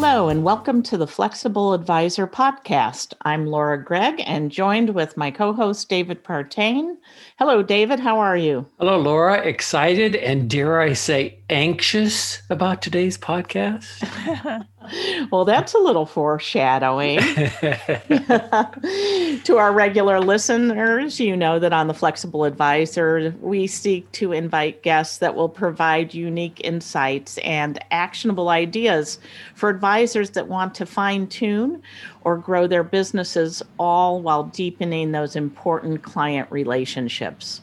Hello, and welcome to the Flexible Advisor Podcast. I'm Laura Gregg and joined with my co host, David Partain. Hello, David. How are you? Hello, Laura. Excited and dare I say anxious about today's podcast? well, that's a little foreshadowing. to our regular listeners, you know that on the Flexible Advisor, we seek to invite guests that will provide unique insights and actionable ideas for advisors that want to fine tune or grow their businesses, all while deepening those important client relationships.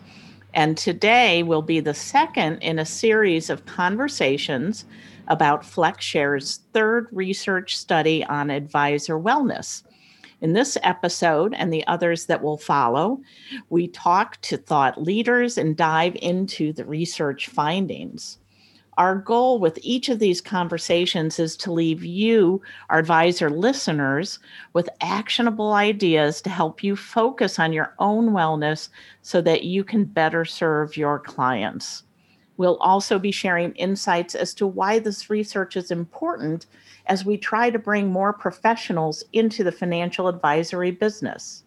And today will be the second in a series of conversations about FlexShare's third research study on advisor wellness. In this episode and the others that will follow, we talk to thought leaders and dive into the research findings. Our goal with each of these conversations is to leave you, our advisor listeners, with actionable ideas to help you focus on your own wellness so that you can better serve your clients. We'll also be sharing insights as to why this research is important as we try to bring more professionals into the financial advisory business.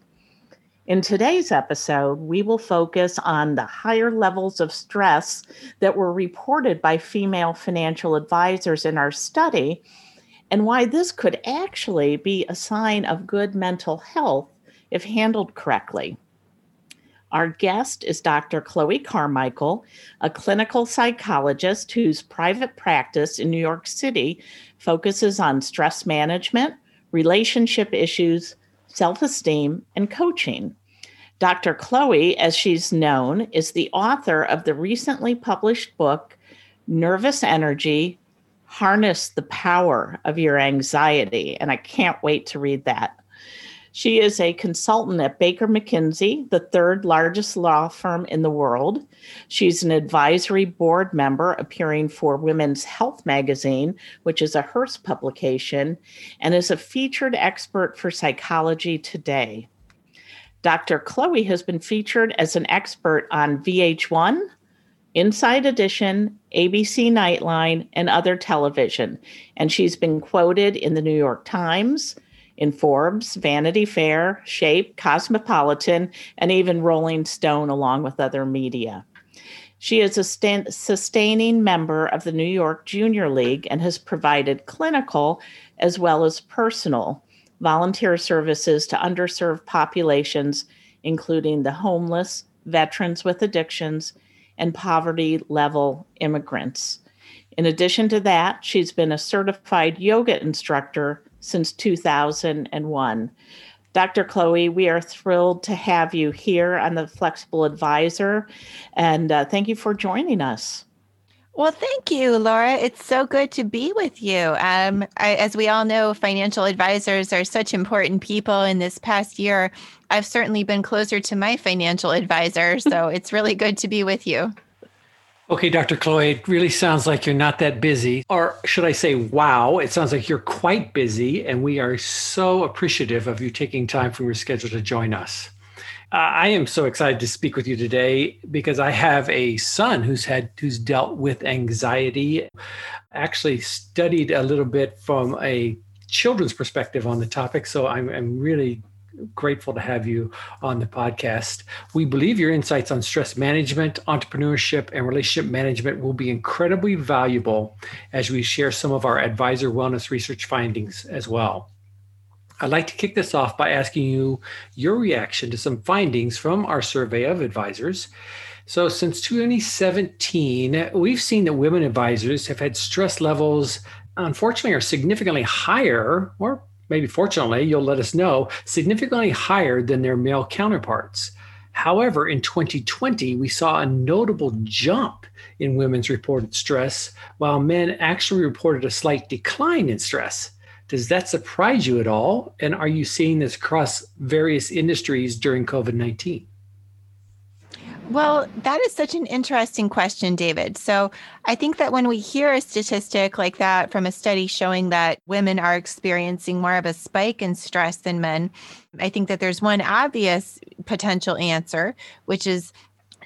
In today's episode, we will focus on the higher levels of stress that were reported by female financial advisors in our study and why this could actually be a sign of good mental health if handled correctly. Our guest is Dr. Chloe Carmichael, a clinical psychologist whose private practice in New York City focuses on stress management, relationship issues, self esteem, and coaching. Dr. Chloe, as she's known, is the author of the recently published book, Nervous Energy Harness the Power of Your Anxiety. And I can't wait to read that. She is a consultant at Baker McKenzie, the third largest law firm in the world. She's an advisory board member appearing for Women's Health magazine, which is a Hearst publication, and is a featured expert for Psychology Today. Dr. Chloe has been featured as an expert on VH1, Inside Edition, ABC Nightline, and other television. And she's been quoted in the New York Times, in Forbes, Vanity Fair, Shape, Cosmopolitan, and even Rolling Stone, along with other media. She is a st- sustaining member of the New York Junior League and has provided clinical as well as personal volunteer services to underserved populations, including the homeless, veterans with addictions, and poverty level immigrants. In addition to that, she's been a certified yoga instructor since 2001. Dr. Chloe, we are thrilled to have you here on the Flexible Advisor, and uh, thank you for joining us. Well, thank you, Laura. It's so good to be with you. Um, I, as we all know, financial advisors are such important people. In this past year, I've certainly been closer to my financial advisor. So it's really good to be with you. Okay, Dr. Chloe, it really sounds like you're not that busy. Or should I say, wow, it sounds like you're quite busy. And we are so appreciative of you taking time from your schedule to join us. Uh, I am so excited to speak with you today because I have a son who's had who's dealt with anxiety. Actually, studied a little bit from a children's perspective on the topic, so I'm, I'm really grateful to have you on the podcast. We believe your insights on stress management, entrepreneurship, and relationship management will be incredibly valuable as we share some of our advisor wellness research findings as well. I'd like to kick this off by asking you your reaction to some findings from our survey of advisors. So, since 2017, we've seen that women advisors have had stress levels, unfortunately, are significantly higher or maybe fortunately, you'll let us know, significantly higher than their male counterparts. However, in 2020, we saw a notable jump in women's reported stress, while men actually reported a slight decline in stress. Does that surprise you at all? And are you seeing this across various industries during COVID 19? Well, that is such an interesting question, David. So, I think that when we hear a statistic like that from a study showing that women are experiencing more of a spike in stress than men, I think that there's one obvious potential answer, which is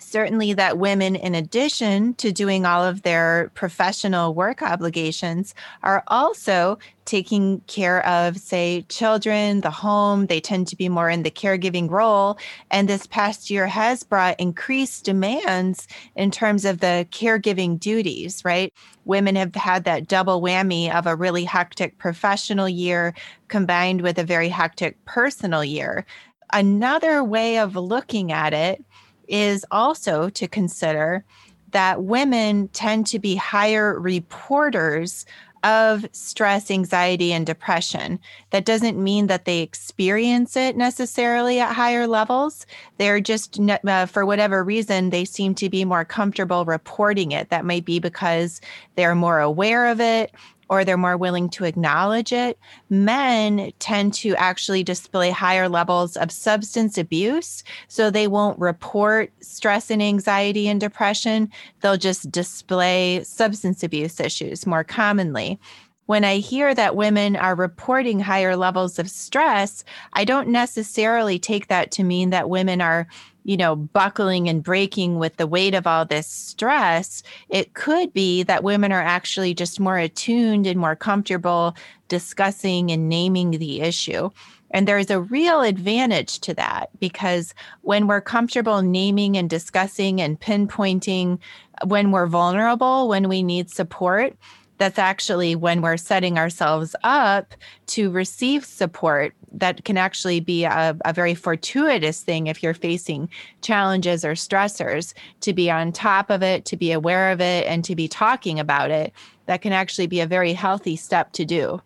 certainly that women, in addition to doing all of their professional work obligations, are also taking care of, say, children, the home. They tend to be more in the caregiving role. And this past year has brought increased demands in terms of the caregiving duties, right? Women have had that double whammy of a really hectic professional year combined with a very hectic personal year. Another way of looking at it is also to consider that women tend to be higher reporters of stress, anxiety, and depression. That doesn't mean that they experience it necessarily at higher levels. They're just, uh, for whatever reason, they seem to be more comfortable reporting it. That might be because they're more aware of it or they're more willing to acknowledge it. Men tend to actually display higher levels of substance abuse. So they won't report stress and anxiety and depression. They'll just display substance abuse issues more commonly when I hear that women are reporting higher levels of stress, I don't necessarily take that to mean that women are you know, buckling and breaking with the weight of all this stress, it could be that women are actually just more attuned and more comfortable discussing and naming the issue. And there's a real advantage to that because when we're comfortable naming and discussing and pinpointing when we're vulnerable, when we need support, that's actually when we're setting ourselves up to receive support that can actually be a, a, very fortuitous thing if you're facing challenges or stressors to be on top of it to be aware of it and to be talking about it. That can actually be a very healthy step to do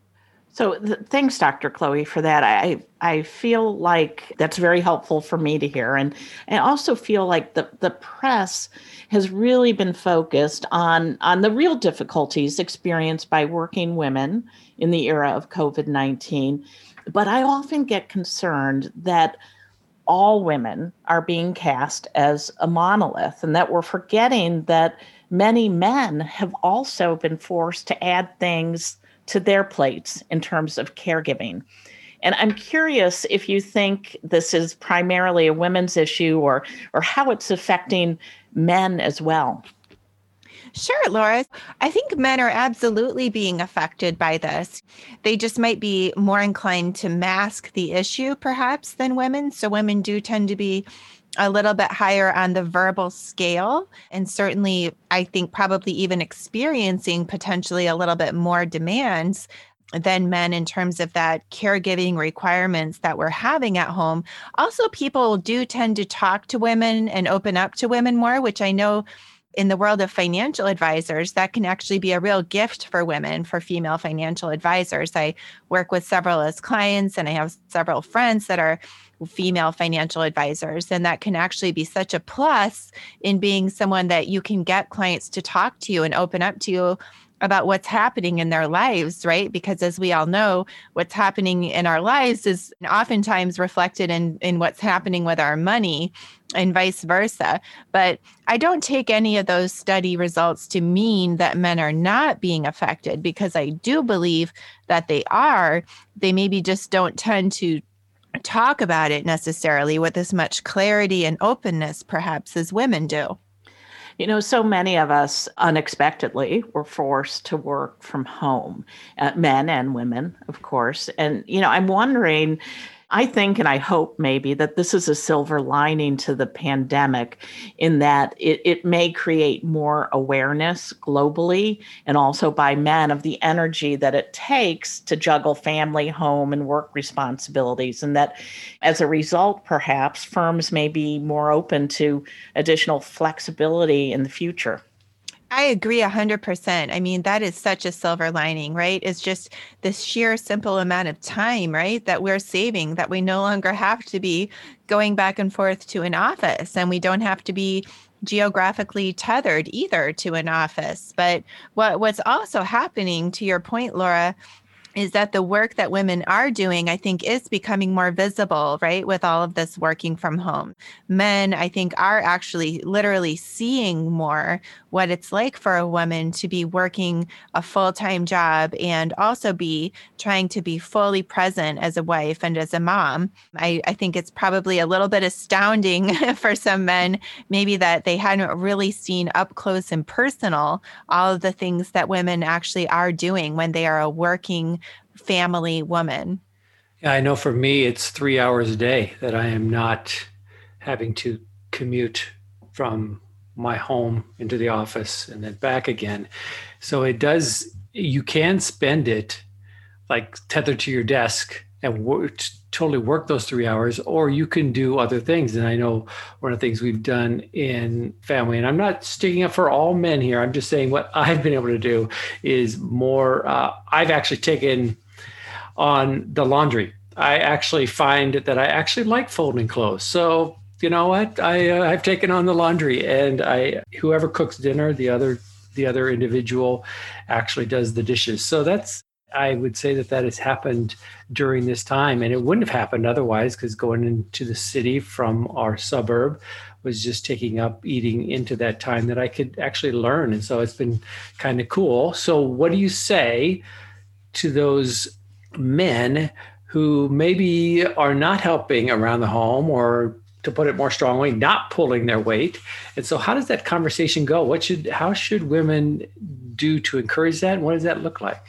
so th- thanks, Dr. Chloe, for that. I I feel like that's very helpful for me to hear, and I also feel like the the press has really been focused on on the real difficulties experienced by working women in the era of COVID nineteen. But I often get concerned that all women are being cast as a monolith, and that we're forgetting that many men have also been forced to add things to their plates in terms of caregiving. And I'm curious if you think this is primarily a women's issue or or how it's affecting men as well. Sure, Laura. I think men are absolutely being affected by this. They just might be more inclined to mask the issue, perhaps, than women. So, women do tend to be a little bit higher on the verbal scale. And certainly, I think probably even experiencing potentially a little bit more demands than men in terms of that caregiving requirements that we're having at home. Also, people do tend to talk to women and open up to women more, which I know in the world of financial advisors, that can actually be a real gift for women, for female financial advisors. I work with several as clients, and I have several friends that are female financial advisors. And that can actually be such a plus in being someone that you can get clients to talk to you and open up to you about what's happening in their lives, right? Because as we all know, what's happening in our lives is oftentimes reflected in, in what's happening with our money and vice versa. But I don't take any of those study results to mean that men are not being affected because I do believe that they are. They maybe just don't tend to talk about it necessarily with as much clarity and openness, perhaps, as women do. You know, so many of us unexpectedly were forced to work from home, uh, men and women, of course. And, you know, I'm wondering I think and I hope maybe that this is a silver lining to the pandemic in that it, it may create more awareness globally and also by men of the energy that it takes to juggle family, home, and work responsibilities. And that as a result, perhaps firms may be more open to additional flexibility in the future. I agree 100%. I mean, that is such a silver lining, right? It's just this sheer simple amount of time, right? That we're saving, that we no longer have to be going back and forth to an office and we don't have to be geographically tethered either to an office. But what, what's also happening, to your point, Laura, is that the work that women are doing, I think, is becoming more visible, right? With all of this working from home. Men, I think, are actually literally seeing more what it's like for a woman to be working a full time job and also be trying to be fully present as a wife and as a mom. I, I think it's probably a little bit astounding for some men, maybe that they hadn't really seen up close and personal all of the things that women actually are doing when they are a working family woman. Yeah, I know for me, it's three hours a day that I am not having to commute from my home into the office and then back again. So it does, you can spend it like tethered to your desk and work, totally work those three hours, or you can do other things. And I know one of the things we've done in family, and I'm not sticking up for all men here, I'm just saying what I've been able to do is more, uh, I've actually taken on the laundry. I actually find that I actually like folding clothes. So you know what? I uh, I've taken on the laundry, and I whoever cooks dinner, the other the other individual actually does the dishes. So that's I would say that that has happened during this time, and it wouldn't have happened otherwise because going into the city from our suburb was just taking up eating into that time that I could actually learn, and so it's been kind of cool. So, what do you say to those men who maybe are not helping around the home or to put it more strongly, not pulling their weight. And so how does that conversation go? What should how should women do to encourage that? And what does that look like?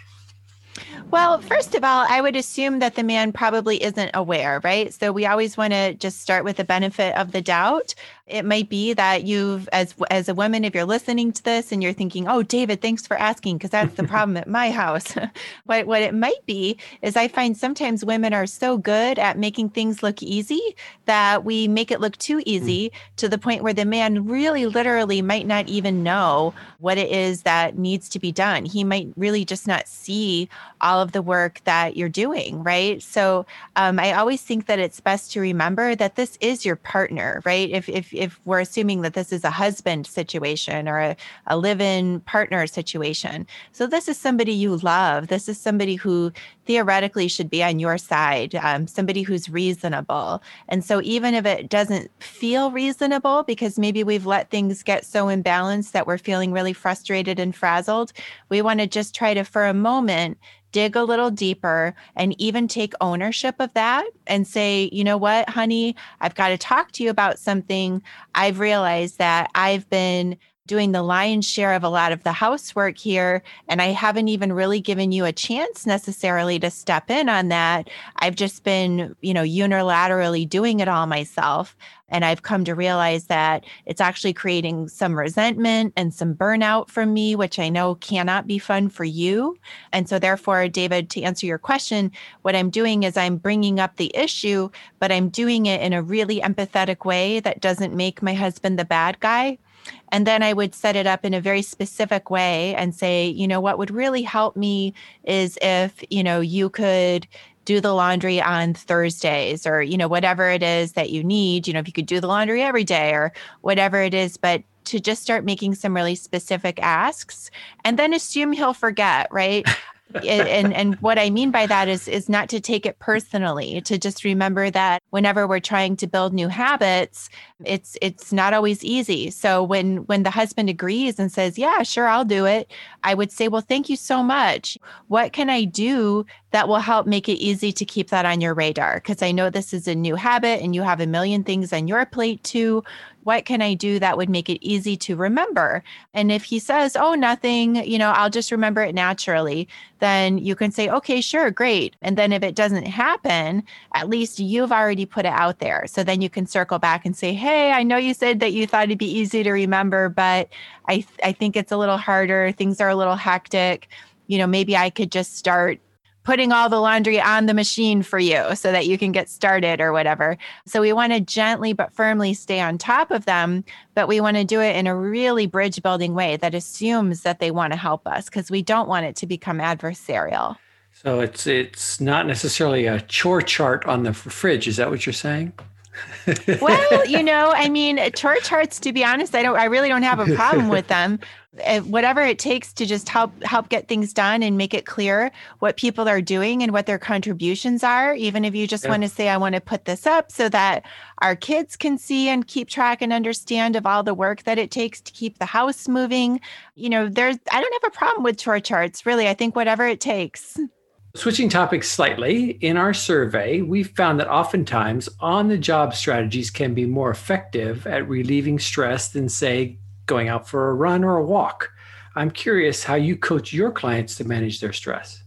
Well, first of all, I would assume that the man probably isn't aware, right? So we always want to just start with the benefit of the doubt. It might be that you've, as as a woman, if you're listening to this and you're thinking, "Oh, David, thanks for asking," because that's the problem at my house. but what it might be is I find sometimes women are so good at making things look easy that we make it look too easy mm. to the point where the man really, literally, might not even know what it is that needs to be done. He might really just not see all of the work that you're doing, right? So um, I always think that it's best to remember that this is your partner, right? If if if we're assuming that this is a husband situation or a, a live-in partner situation. So this is somebody you love. This is somebody who theoretically should be on your side, um, somebody who's reasonable. And so even if it doesn't feel reasonable because maybe we've let things get so imbalanced that we're feeling really frustrated and frazzled, we want to just try to, for a moment, dig a little deeper and even take ownership of that and say, you know what, honey, I've got to talk to you about something. I've realized that I've been doing the lion's share of a lot of the housework here and I haven't even really given you a chance necessarily to step in on that. I've just been, you know, unilaterally doing it all myself. And I've come to realize that it's actually creating some resentment and some burnout from me, which I know cannot be fun for you. And so, therefore, David, to answer your question, what I'm doing is I'm bringing up the issue, but I'm doing it in a really empathetic way that doesn't make my husband the bad guy. And then I would set it up in a very specific way and say, you know, what would really help me is if, you know, you could do the laundry on Thursdays or, you know, whatever it is that you need, you know, if you could do the laundry every day or whatever it is, but to just start making some really specific asks and then assume he'll forget, right? and and what I mean by that is is not to take it personally, to just remember that whenever we're trying to build new habits, it's it's not always easy. So when when the husband agrees and says, "Yeah, sure, I'll do it," I would say, "Well, thank you so much. What can I do that will help make it easy to keep that on your radar because I know this is a new habit and you have a million things on your plate too what can I do that would make it easy to remember? And if he says, oh, nothing, you know, I'll just remember it naturally, then you can say, okay, sure, great. And then if it doesn't happen, at least you've already put it out there. So then you can circle back and say, hey, I know you said that you thought it'd be easy to remember, but I, I think it's a little harder. Things are a little hectic. You know, maybe I could just start putting all the laundry on the machine for you so that you can get started or whatever. So we want to gently but firmly stay on top of them, but we want to do it in a really bridge building way that assumes that they want to help us because we don't want it to become adversarial. So it's it's not necessarily a chore chart on the fridge. Is that what you're saying? Well, you know, I mean, chart charts. To be honest, I don't. I really don't have a problem with them. Uh, whatever it takes to just help help get things done and make it clear what people are doing and what their contributions are. Even if you just yeah. want to say, "I want to put this up so that our kids can see and keep track and understand of all the work that it takes to keep the house moving." You know, there's. I don't have a problem with chart charts. Really, I think whatever it takes. Switching topics slightly, in our survey, we found that oftentimes on the job strategies can be more effective at relieving stress than, say, going out for a run or a walk. I'm curious how you coach your clients to manage their stress.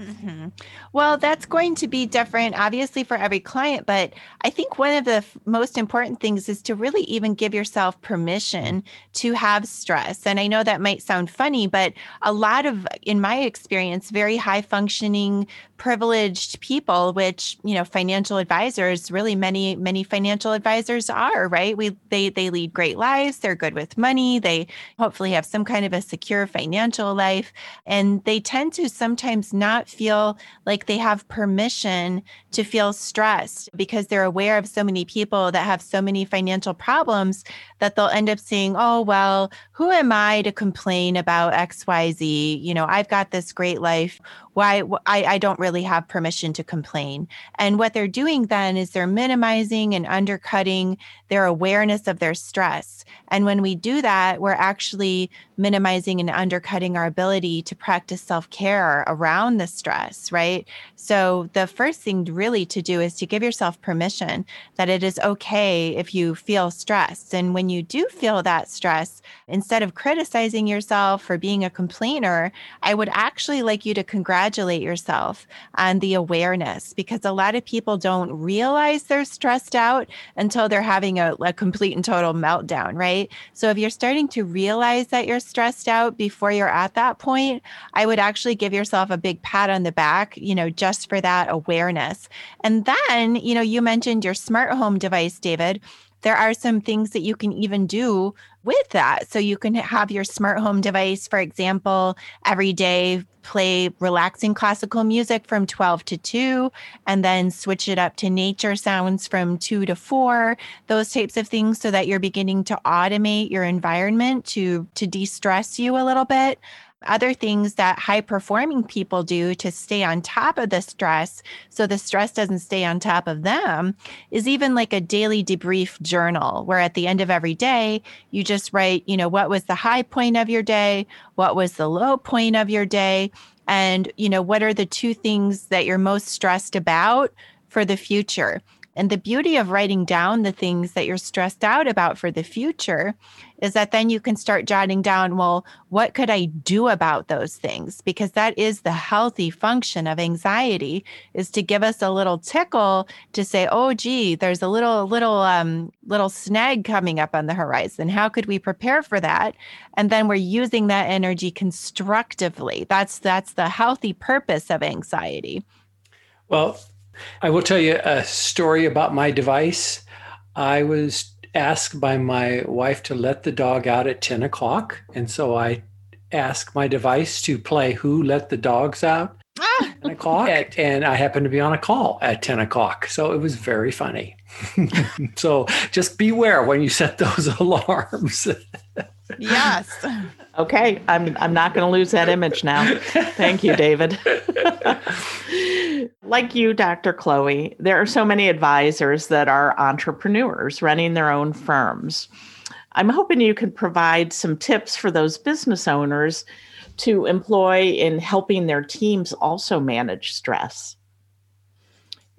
Mm-hmm. Well, that's going to be different, obviously, for every client. But I think one of the f- most important things is to really even give yourself permission to have stress. And I know that might sound funny, but a lot of, in my experience, very high functioning, privileged people, which, you know, financial advisors, really many, many financial advisors are, right? We, they, they lead great lives. They're good with money. They hopefully have some kind of a secure financial life. And they tend to sometimes not feel like they have permission to feel stressed because they're aware of so many people that have so many financial problems that they'll end up saying, oh, well, who am I to complain about XYZ? You know, I've got this great life why I, I don't really have permission to complain. And what they're doing then is they're minimizing and undercutting their awareness of their stress. And when we do that, we're actually minimizing and undercutting our ability to practice self care around the stress, right? So, the first thing really to do is to give yourself permission that it is okay if you feel stressed. And when you do feel that stress, instead of criticizing yourself for being a complainer, I would actually like you to congratulate yourself on the awareness because a lot of people don't realize they're stressed out until they're having a, a complete and total meltdown, right? So if you're starting to realize that you're stressed out before you're at that point, I would actually give yourself a big pat on the back, you know, just for that awareness. And then, you know, you mentioned your smart home device, David there are some things that you can even do with that. So you can have your smart home device, for example, every day play relaxing classical music from 12 to 2 and then switch it up to nature sounds from 2 to 4 those types of things so that you're beginning to automate your environment to to de-stress you a little bit other things that high performing people do to stay on top of the stress so the stress doesn't stay on top of them is even like a daily debrief journal where at the end of every day you just write you know what was the high point of your day? What was the low point of your day? And you know what are the two things that you're most stressed about for the future and the beauty of writing down the things that you're stressed out about for the future is that then you can start jotting down, well, what could I do about those things? Because that is the healthy function of anxiety is to give us a little tickle to say, oh, gee, there's a little, little, um, little snag coming up on the horizon. How could we prepare for that? And then we're using that energy constructively. That's, that's the healthy purpose of anxiety. Well, I will tell you a story about my device. I was asked by my wife to let the dog out at 10 o'clock. And so I asked my device to play Who Let the Dogs Out? Ah. 10 o'clock. At, and I happened to be on a call at 10 o'clock. So it was very funny. so just beware when you set those alarms. yes. Okay, I'm I'm not going to lose that image now. Thank you, David. like you, Dr. Chloe, there are so many advisors that are entrepreneurs running their own firms. I'm hoping you could provide some tips for those business owners to employ in helping their teams also manage stress.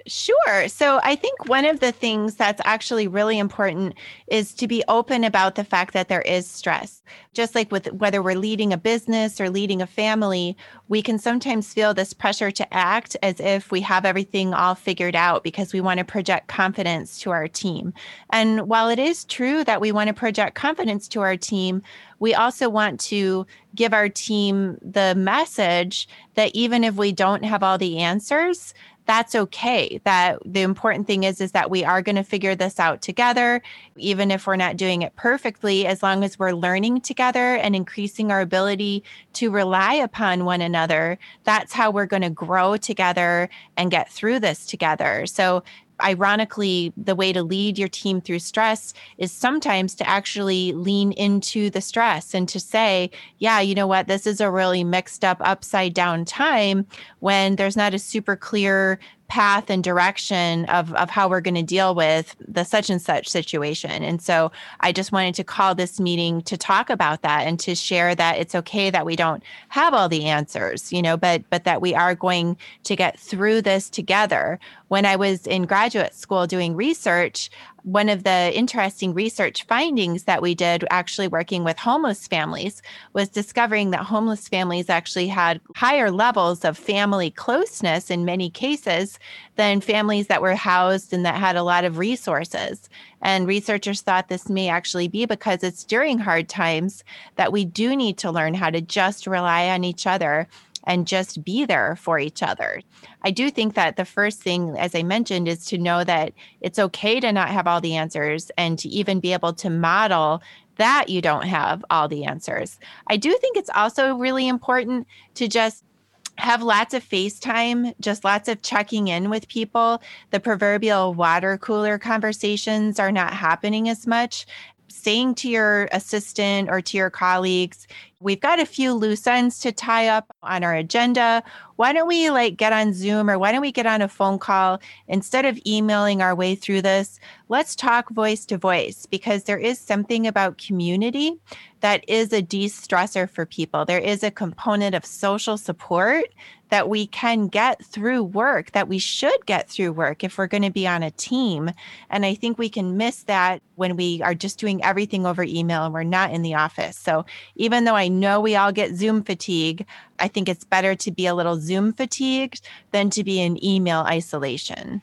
Sure. So I think one of the things that's actually really important is to be open about the fact that there is stress. Just like with whether we're leading a business or leading a family, we can sometimes feel this pressure to act as if we have everything all figured out because we want to project confidence to our team. And while it is true that we want to project confidence to our team, we also want to give our team the message that even if we don't have all the answers, that's okay. That the important thing is is that we are going to figure this out together even if we're not doing it perfectly as long as we're learning together and increasing our ability to rely upon one another that's how we're going to grow together and get through this together. So ironically, the way to lead your team through stress is sometimes to actually lean into the stress and to say, yeah, you know what, this is a really mixed up, upside down time when there's not a super clear path and direction of, of how we're going to deal with the such and such situation. And so I just wanted to call this meeting to talk about that and to share that it's okay that we don't have all the answers, you know, but but that we are going to get through this together. When I was in graduate school doing research, one of the interesting research findings that we did actually working with homeless families was discovering that homeless families actually had higher levels of family closeness in many cases than families that were housed and that had a lot of resources. And researchers thought this may actually be because it's during hard times that we do need to learn how to just rely on each other and just be there for each other. I do think that the first thing, as I mentioned, is to know that it's okay to not have all the answers and to even be able to model that you don't have all the answers. I do think it's also really important to just have lots of FaceTime, just lots of checking in with people. The proverbial water cooler conversations are not happening as much saying to your assistant or to your colleagues, we've got a few loose ends to tie up on our agenda. Why don't we like get on Zoom or why don't we get on a phone call instead of emailing our way through this? Let's talk voice to voice because there is something about community that is a de stressor for people. There is a component of social support that we can get through work, that we should get through work if we're going to be on a team. And I think we can miss that when we are just doing everything over email and we're not in the office. So even though I know we all get Zoom fatigue, I think it's better to be a little Zoom fatigued than to be in email isolation.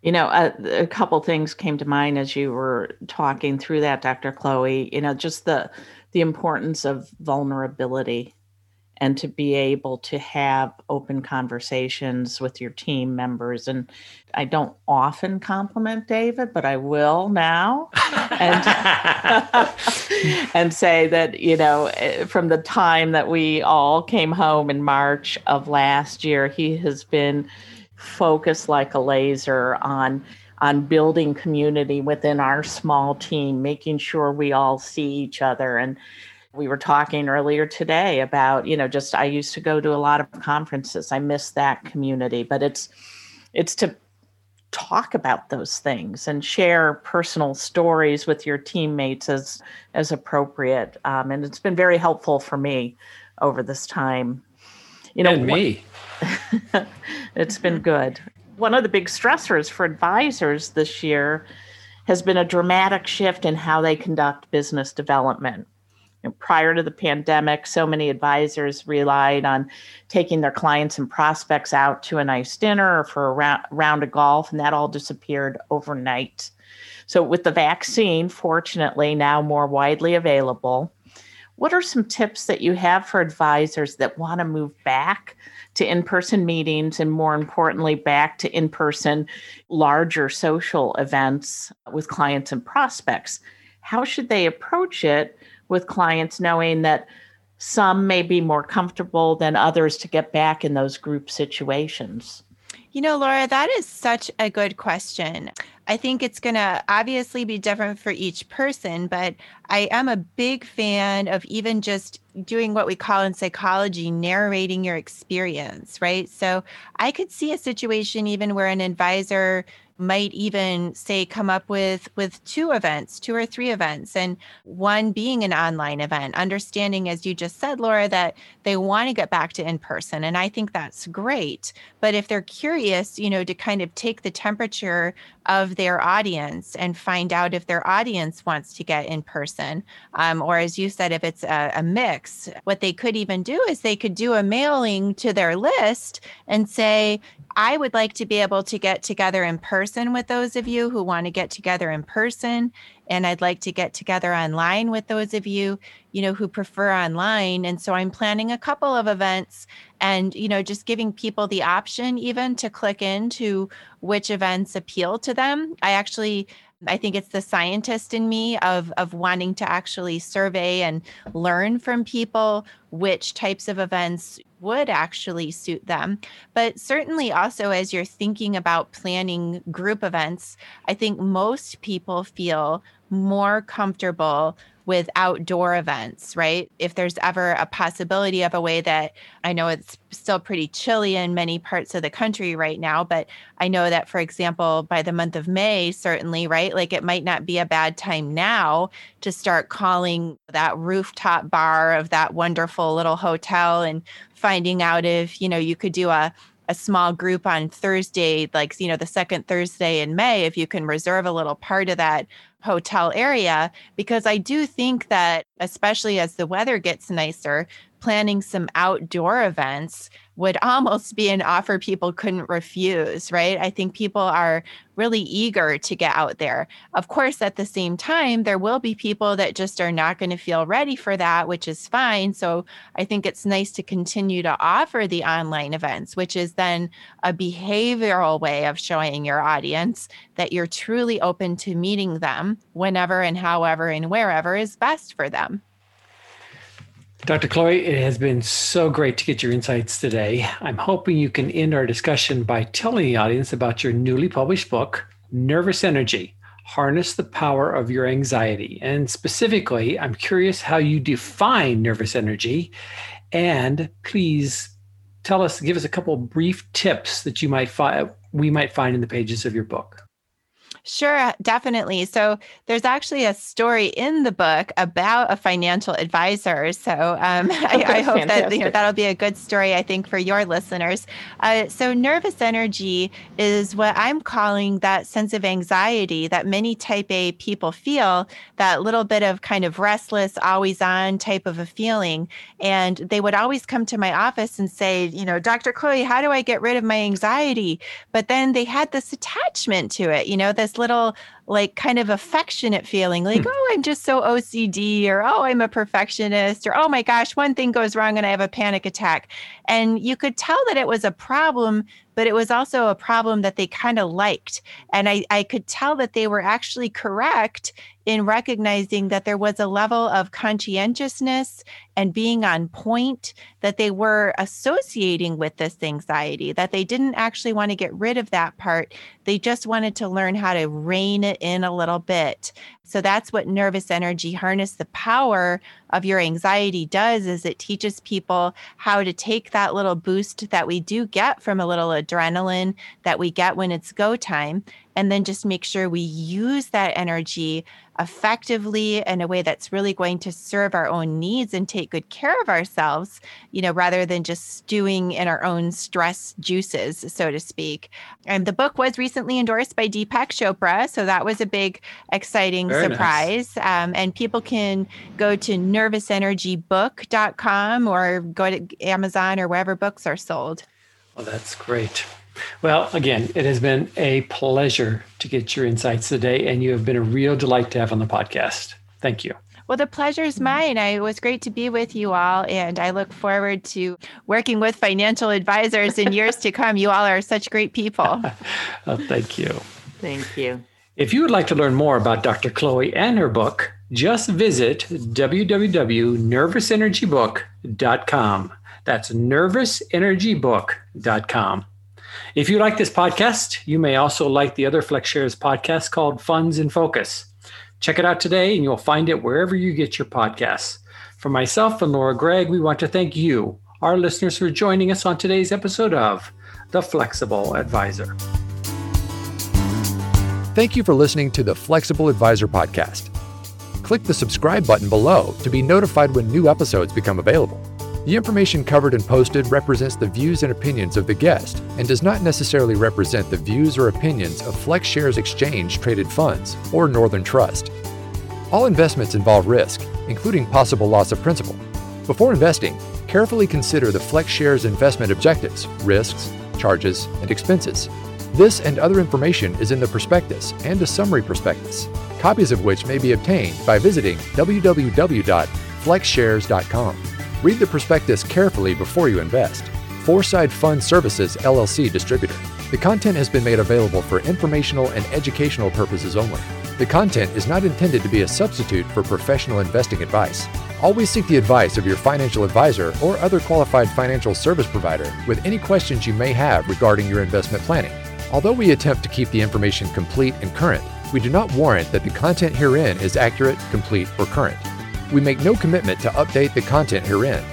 You know, a, a, couple things came to mind as you were talking through that, Dr. Chloe. You know, just the the importance of vulnerability and to be able to have open conversations with your team members. And I don't often compliment David, but I will now and, and say that, you know, eh, from the time that we all came home in March of last year, he has been focused like a laser on on building community within our small team making sure we all see each other and we were talking earlier today about you know just i used to go to a lot of conferences. I miss that community but it's it's to talk about those things and share personal stories with your teammates as as appropriate. Um, and it's been very helpful for me over this time. You know and me. it's been good. One of the big stressors for advisors this year has been a dramatic shift in how they conduct business development know, prior to the pandemic, so many advisors relied on taking their clients and prospects out to a nice dinner or for a round, round of golf, and that all disappeared overnight. So, with the vaccine, fortunately, now more widely available, what are some tips that you have for advisors that want to move back to in person meetings and, more importantly, back to in person larger social events with clients and prospects? How should they approach it with clients knowing that some may be more comfortable than others to get back in those group situations? You know, Laura, that is such a good question. I think it's going to obviously be different for each person, but I am a big fan of even just doing what we call in psychology narrating your experience, right? So I could see a situation even where an advisor might even say come up with with two events two or three events and one being an online event understanding as you just said laura that they want to get back to in person and i think that's great. But if they're curious you know to kind of take the temperature of their audience and find out if their audience wants to get in person um, or as you said if it's a, a mix what they could even do is they could do a mailing to their list and say I would like to be able to get together in person with those of you who want to get together in person. And I'd like to get together online with those of you, you know, who prefer online. And so I'm planning a couple of events and, you know, just giving people the option even to click into which events appeal to them. I actually I think it's the scientist in me of of wanting to actually survey and learn from people which types of events would actually suit them. But certainly also as you're thinking about planning group events, I think most people feel more comfortable with outdoor events, right? If there's ever a possibility of a way that I know it's still pretty chilly in many parts of the country right now, but I know that, for example, by the month of May, certainly, right? Like it might not be a bad time now to start calling that rooftop bar of that wonderful little hotel and finding out if, you know, you could do a a small group on Thursday, like, you know, the second Thursday in May, if you can reserve a little part of that hotel area, because I do think that, especially as the weather gets nicer, planning some outdoor events would almost be an offer people couldn't refuse, right? I think people are really eager to get out there. Of course, at the same time, there will be people that just are not going to feel ready for that, which is fine. So I think it's nice to continue to offer the online events, which is then a behavioral way of showing your audience that you're truly open to meeting them whenever and however and wherever is best for them. Dr. Chloe, it has been so great to get your insights today. I'm hoping you can end our discussion by telling the audience about your newly published book, Nervous Energy Harness the Power of Your Anxiety. And specifically, I'm curious how you define nervous energy. And please tell us, give us a couple brief tips that you might find we might find in the pages of your book. Sure, definitely. So there's actually a story in the book about a financial advisor. So um, I, I, hope that you know that'll be a good story. I think for your listeners. Uh, so nervous energy is what I'm calling that sense of anxiety that many Type A people feel. That little bit of kind of restless, always on type of a feeling, and they would always come to my office and say, you know, Dr. Chloe, how do I get rid of my anxiety? But then they had this attachment to it. You know, this little like kind of affectionate feeling like, hmm. oh, I'm just so OCD or oh, I'm a perfectionist or oh my gosh, one thing goes wrong and I have a panic attack. And you could tell that it was a problem, but it was also a problem that they kind of liked. And I, I could tell that they were actually correct in recognizing that there was a level of conscientiousness and being on point that they were associating with this anxiety, that they didn't actually want to get rid of that part. They just wanted to learn how to rein it in a little bit. So that's what nervous energy harness the power of your anxiety does is it teaches people how to take that little boost that we do get from a little adrenaline that we get when it's go time and then just make sure we use that energy effectively in a way that's really going to serve our own needs and take good care of ourselves, you know, rather than just stewing in our own stress juices, so to speak. And the book was recently endorsed by Deepak Chopra. So that was a big, exciting Very surprise. Nice. Um, and people can go to nervousenergybook.com or go to Amazon or wherever books are sold. Well, that's great. Well, again, it has been a pleasure to get your insights today, and you have been a real delight to have on the podcast. Thank you. Well, the pleasure is mine. I, it was great to be with you all, and I look forward to working with financial advisors in years to come. You all are such great people. well, thank you. Thank you. If you would like to learn more about Dr. Chloe and her book, just visit www.nervousenergybook.com. That's nervousenergybook.com. If you like this podcast, you may also like the other FlexShares podcast called Funds in Focus. Check it out today, and you'll find it wherever you get your podcasts. For myself and Laura Gregg, we want to thank you, our listeners, for joining us on today's episode of The Flexible Advisor. Thank you for listening to the Flexible Advisor podcast. Click the subscribe button below to be notified when new episodes become available. The information covered and posted represents the views and opinions of the guest and does not necessarily represent the views or opinions of FlexShares Exchange Traded Funds or Northern Trust. All investments involve risk, including possible loss of principal. Before investing, carefully consider the FlexShares investment objectives, risks, charges, and expenses. This and other information is in the prospectus and a summary prospectus, copies of which may be obtained by visiting www.flexshares.com. Read the prospectus carefully before you invest. Foreside Fund Services LLC Distributor. The content has been made available for informational and educational purposes only. The content is not intended to be a substitute for professional investing advice. Always seek the advice of your financial advisor or other qualified financial service provider with any questions you may have regarding your investment planning. Although we attempt to keep the information complete and current, we do not warrant that the content herein is accurate, complete, or current. We make no commitment to update the content herein.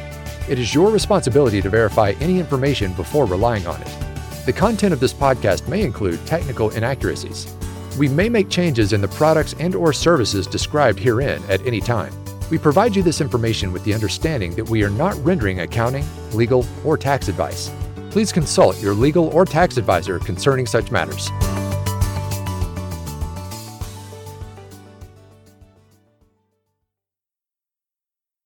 It is your responsibility to verify any information before relying on it. The content of this podcast may include technical inaccuracies. We may make changes in the products and or services described herein at any time. We provide you this information with the understanding that we are not rendering accounting, legal, or tax advice. Please consult your legal or tax advisor concerning such matters.